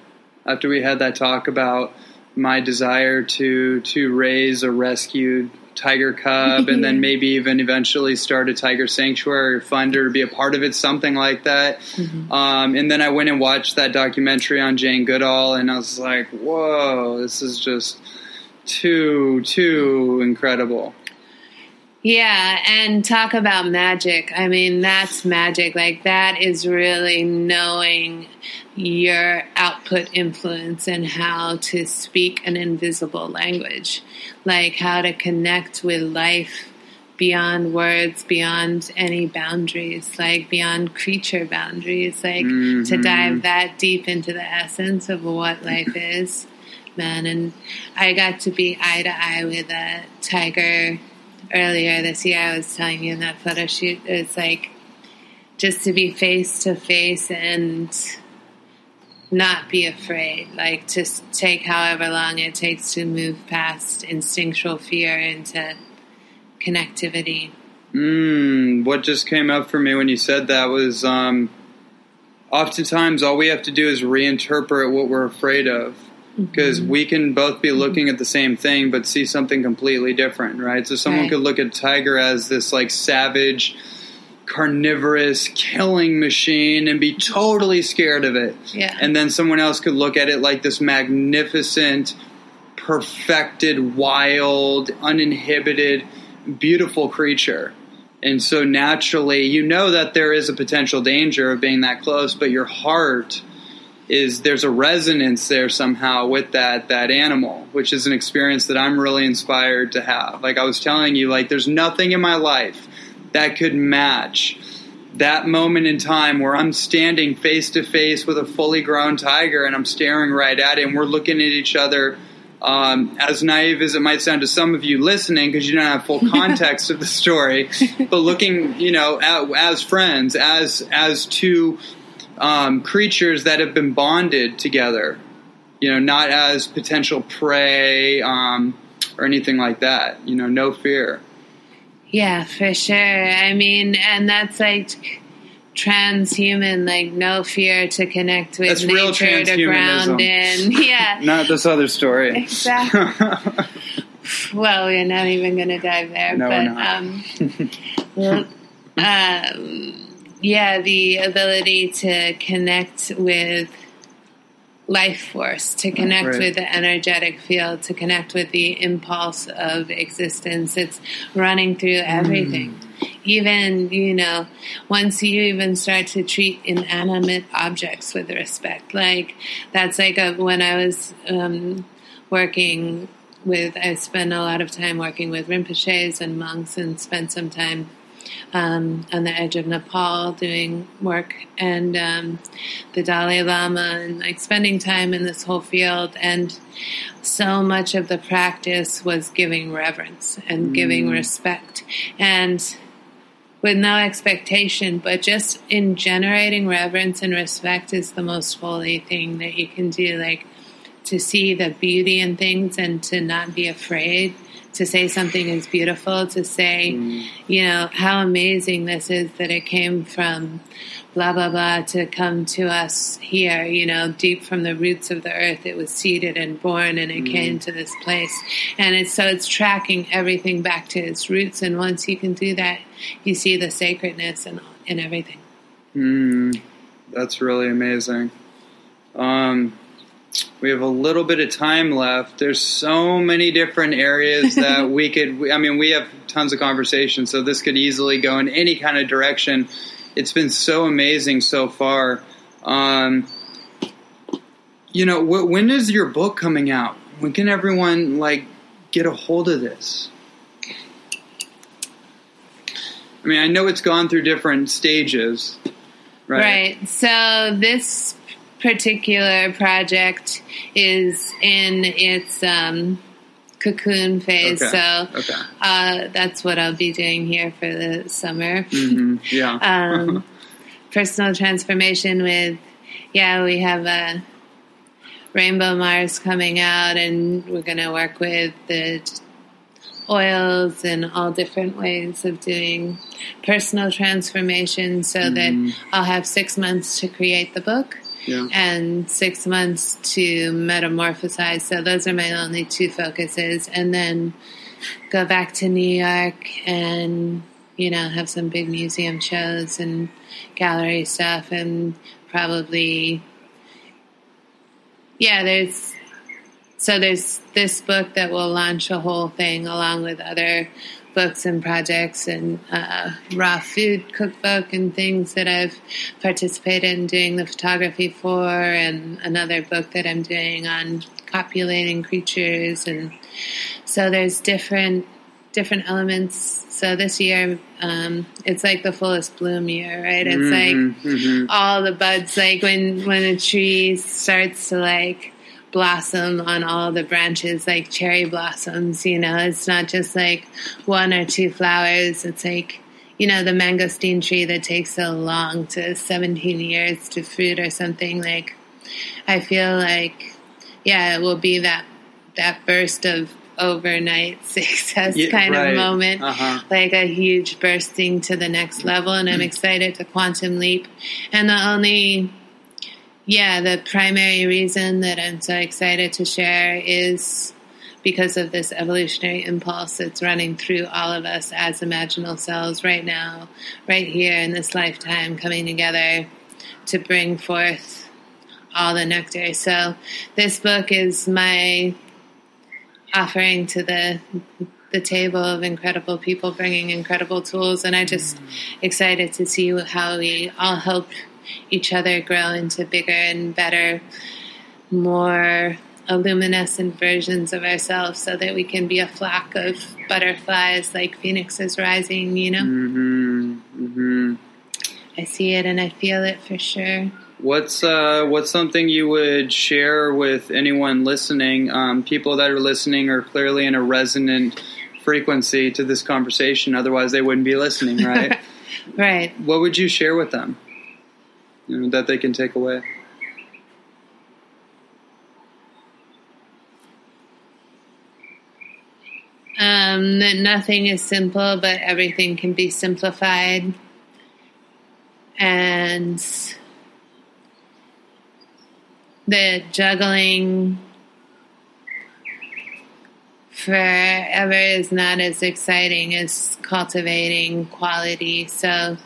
Speaker 4: after we had that talk about my desire to to raise a rescued tiger cub, and then [LAUGHS] maybe even eventually start a tiger sanctuary or fund or be a part of it, something like that. Um, and then I went and watched that documentary on Jane Goodall, and I was like, "Whoa, this is just too too incredible."
Speaker 3: Yeah, and talk about magic. I mean, that's magic. Like, that is really knowing your output influence and how to speak an invisible language. Like, how to connect with life beyond words, beyond any boundaries, like beyond creature boundaries. Like, to mm-hmm. dive that deep into the essence of what life is. Man, and I got to be eye to eye with a tiger earlier this year. I was telling you in that photo shoot. It's like just to be face to face and not be afraid. Like just take however long it takes to move past instinctual fear into connectivity.
Speaker 4: Mm, what just came up for me when you said that was um, oftentimes all we have to do is reinterpret what we're afraid of.
Speaker 2: Because we can both be looking at the same thing but see something completely different, right? So someone
Speaker 3: Right.
Speaker 2: could look at tiger as this like savage, carnivorous killing machine and be totally scared of it.
Speaker 3: Yeah.
Speaker 2: And then someone else could look at it like this magnificent, perfected, wild, uninhibited, beautiful creature. And so naturally, you know that there is a potential danger of being that close, but your heart is there's a resonance there somehow with that that animal, which is an experience that I'm really inspired to have. Like I was telling you, like there's nothing in my life that could match that moment in time where I'm standing face to face with a fully grown tiger and I'm staring right at it and we're looking at each other. Um, as naive as it might sound to some of you listening, because you don't have full [LAUGHS] context of the story, but looking, you know, at, as friends, as as two um, creatures that have been bonded together, you know, not as potential prey um, or anything like that. You know, no fear.
Speaker 3: Yeah, for sure. I mean, and that's like transhuman, like no fear to connect with
Speaker 2: That's real
Speaker 3: nature, to ground in. [LAUGHS] Yeah, [LAUGHS]
Speaker 2: Not this other story.
Speaker 3: exactly. [LAUGHS] well, we're not even going to dive there,
Speaker 2: No, we're
Speaker 3: but
Speaker 2: not.
Speaker 3: um, well, um, yeah, the ability to connect with life force, to connect
Speaker 2: Right.
Speaker 3: with the energetic field, to connect with the impulse of existence. It's running through
Speaker 2: Mm.
Speaker 3: everything. Even, you know, once you even start to treat inanimate objects with respect, like that's like a, when I was um, working with, I spent a lot of time working with Rinpoches and monks and spent some time um, on the edge of Nepal doing work and um, the Dalai Lama and like spending time in this whole field. And so much of the practice was giving reverence and giving respect and with no expectation, but just in generating reverence and respect is the most holy thing that you can do. Like to see the beauty in things and to not be afraid to say something is beautiful, to say, you know, how amazing this is that it came from blah, blah, blah to come to us here, you know, deep from the roots of the earth. It was seeded and born and it came to this place. And it's so it's tracking everything back to its roots. And once you can do that, you see the sacredness and in everything.
Speaker 2: Mm, that's really amazing. Um, we have a little bit of time left. There's so many different areas [LAUGHS] that we could. I mean, we have tons of conversations, so this could easily go in any kind of direction. It's been so amazing so far. Um, you know, wh- when is your book coming out? When can everyone like get a hold of this? I mean, I know it's gone through different stages, right?
Speaker 3: Right. So this particular project is in its um, cocoon phase.
Speaker 2: Okay.
Speaker 3: So
Speaker 2: Okay.
Speaker 3: uh, that's what I'll be doing here for the summer.
Speaker 2: hmm Yeah. [LAUGHS]
Speaker 3: um, personal transformation with, yeah, we have a Rainbow Mars coming out, and we're going to work with the oils and all different ways of doing personal transformation so that I'll have six months to create the book
Speaker 2: yeah.
Speaker 3: and six months to metamorphosize. So those are my only two focuses. And then go back to New York and, you know, have some big museum shows and gallery stuff and probably, yeah, there's, so there's this book that will launch a whole thing along with other books and projects and uh, raw food cookbook and things that I've participated in doing the photography for, and another book that I'm doing on copulating creatures, and so there's different different elements. So this year, um, it's like the fullest bloom year, right? It's like
Speaker 2: Mhm.
Speaker 3: all the buds like when when a tree starts to like blossom on all the branches like cherry blossoms you know it's not just like one or two flowers it's like you know the mangosteen tree that takes so long to 17 years to fruit or something like i feel like yeah it will be that that burst of overnight [LAUGHS] success
Speaker 2: Yeah,
Speaker 3: kind
Speaker 2: right.
Speaker 3: of moment
Speaker 2: Uh-huh.
Speaker 3: like a huge bursting to the next level and i'm excited to quantum leap and the only yeah, the primary reason that I'm so excited to share is because of this evolutionary impulse that's running through all of us as imaginal cells right now, right here in this lifetime, coming together to bring forth all the nectar. So, this book is my offering to the the table of incredible people bringing incredible tools and i just mm. excited to see how we all help each other grow into bigger and better more luminescent versions of ourselves so that we can be a flock of butterflies like phoenixes rising you know
Speaker 2: Mm-hmm. Mm-hmm.
Speaker 3: i see it and i feel it for sure
Speaker 2: What's uh, what's something you would share with anyone listening? Um, people that are listening are clearly in a resonant frequency to this conversation. Otherwise, they wouldn't be listening, right? [LAUGHS]
Speaker 3: right
Speaker 2: what would you share with them you know, that they can take away?
Speaker 3: um, that nothing is simple but everything can be simplified and the juggling forever is not as exciting as cultivating quality. So,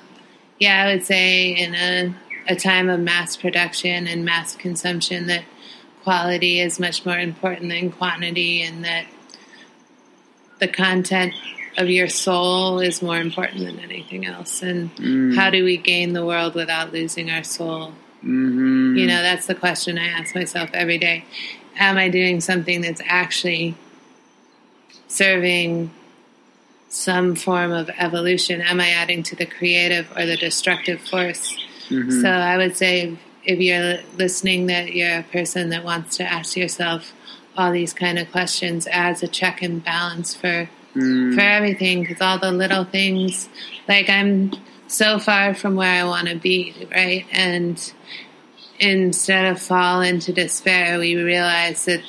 Speaker 3: yeah, I would say in a, a time of mass production and mass consumption, that quality is much more important than quantity, and that the content of your soul is more important than anything else. And
Speaker 2: Mm.
Speaker 3: how do we gain the world without losing our soul?
Speaker 2: Mm-hmm.
Speaker 3: You know, that's the question I ask myself every day. Am I doing something that's actually serving some form of evolution? Am I adding to the creative or the destructive force?
Speaker 2: Mhm.
Speaker 3: So I would say if you're listening that you're a person that wants to ask yourself all these kind of questions as a check and balance for
Speaker 2: Mm.
Speaker 3: for everything because all the little things like i'm so far from where i want to be right and instead of fall into despair we realize that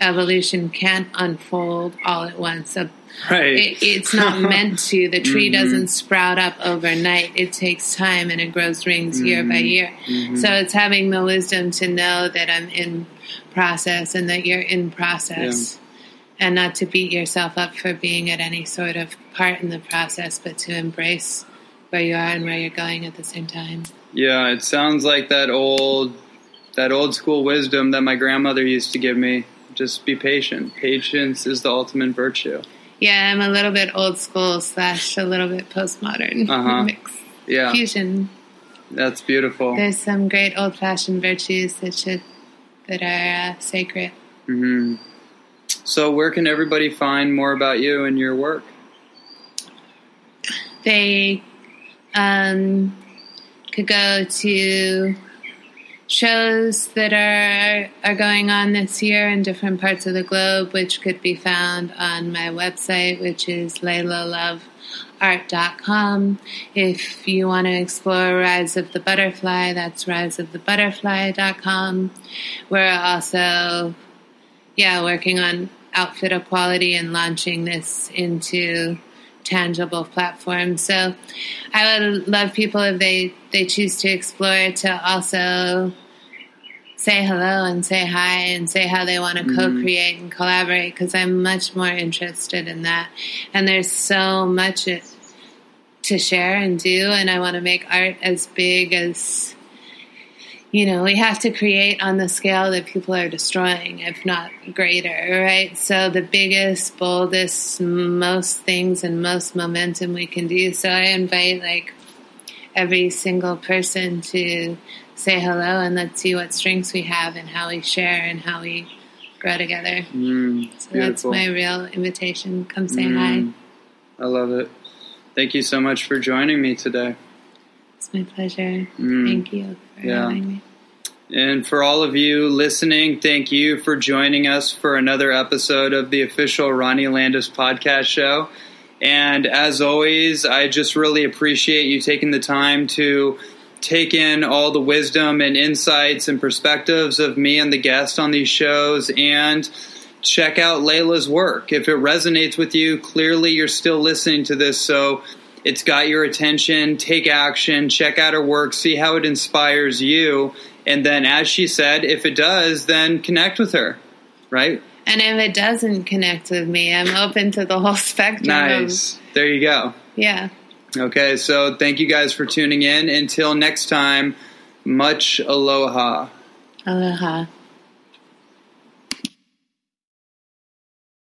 Speaker 3: evolution can't unfold all at once So
Speaker 2: right.
Speaker 3: it, it's not [LAUGHS] meant to the tree
Speaker 2: Mhm.
Speaker 3: doesn't sprout up overnight it takes time and it grows rings year by
Speaker 2: Mhm.
Speaker 3: year
Speaker 2: Mhm.
Speaker 3: so it's having the wisdom to know that i'm in process and that you're in process and not to beat yourself up for being at any sort of part in the process, but to embrace where you are and where you're going at the same time.
Speaker 2: Yeah, it sounds like that old that old school wisdom that my grandmother used to give me. Just be patient. Patience is the ultimate virtue.
Speaker 3: Yeah, I'm a little bit old school slash a little bit postmodern
Speaker 2: Uh-huh.
Speaker 3: mix
Speaker 2: Yeah,
Speaker 3: fusion.
Speaker 2: that's beautiful.
Speaker 3: There's some great old fashioned virtues that should that are uh, sacred.
Speaker 2: hmm So, where can everybody find more about you and your work?
Speaker 3: They um, could go to shows that are are going on this year in different parts of the globe, which could be found on my website, which is laylaLoveArt.com. If you want to explore Rise of the Butterfly, that's riseofthebutterfly.com. We're also, yeah, working on outfit equality and launching this into tangible platform. So I would love people if they, they choose to explore to also say hello and say hi and say how they want to
Speaker 2: Mhm.
Speaker 3: co-create and collaborate because I'm much more interested in that. And there's so much to share and do and I want to make art as big as you know, we have to create on the scale that people are destroying, if not greater, right? So the biggest, boldest, most things and most momentum we can do. So I invite like every single person to say hello and let's see what strengths we have and how we share and how we grow together.
Speaker 2: Mm,
Speaker 3: So that's my real invitation. Come say
Speaker 2: Mm,
Speaker 3: hi.
Speaker 2: I love it. Thank you so much for joining me today.
Speaker 3: It's my pleasure.
Speaker 2: Mm.
Speaker 3: Thank you
Speaker 2: Yeah. And for all of you listening, thank you for joining us for another episode of the official Ronnie Landis podcast show. And as always, I just really appreciate you taking the time to take in all the wisdom and insights and perspectives of me and the guest on these shows and check out Layla's work. If it resonates with you, clearly you're still listening to this, so it's got your attention. Take action, check out her work, see how it inspires you, And then, as she said, if it does, then connect with her, right?
Speaker 3: And if it doesn't connect with me, I'm open to the whole [LAUGHS] spectrum.
Speaker 2: Nice. There you go.
Speaker 3: Yeah.
Speaker 2: Okay, so thank you guys for tuning in. Until next time, much aloha.
Speaker 3: Aloha.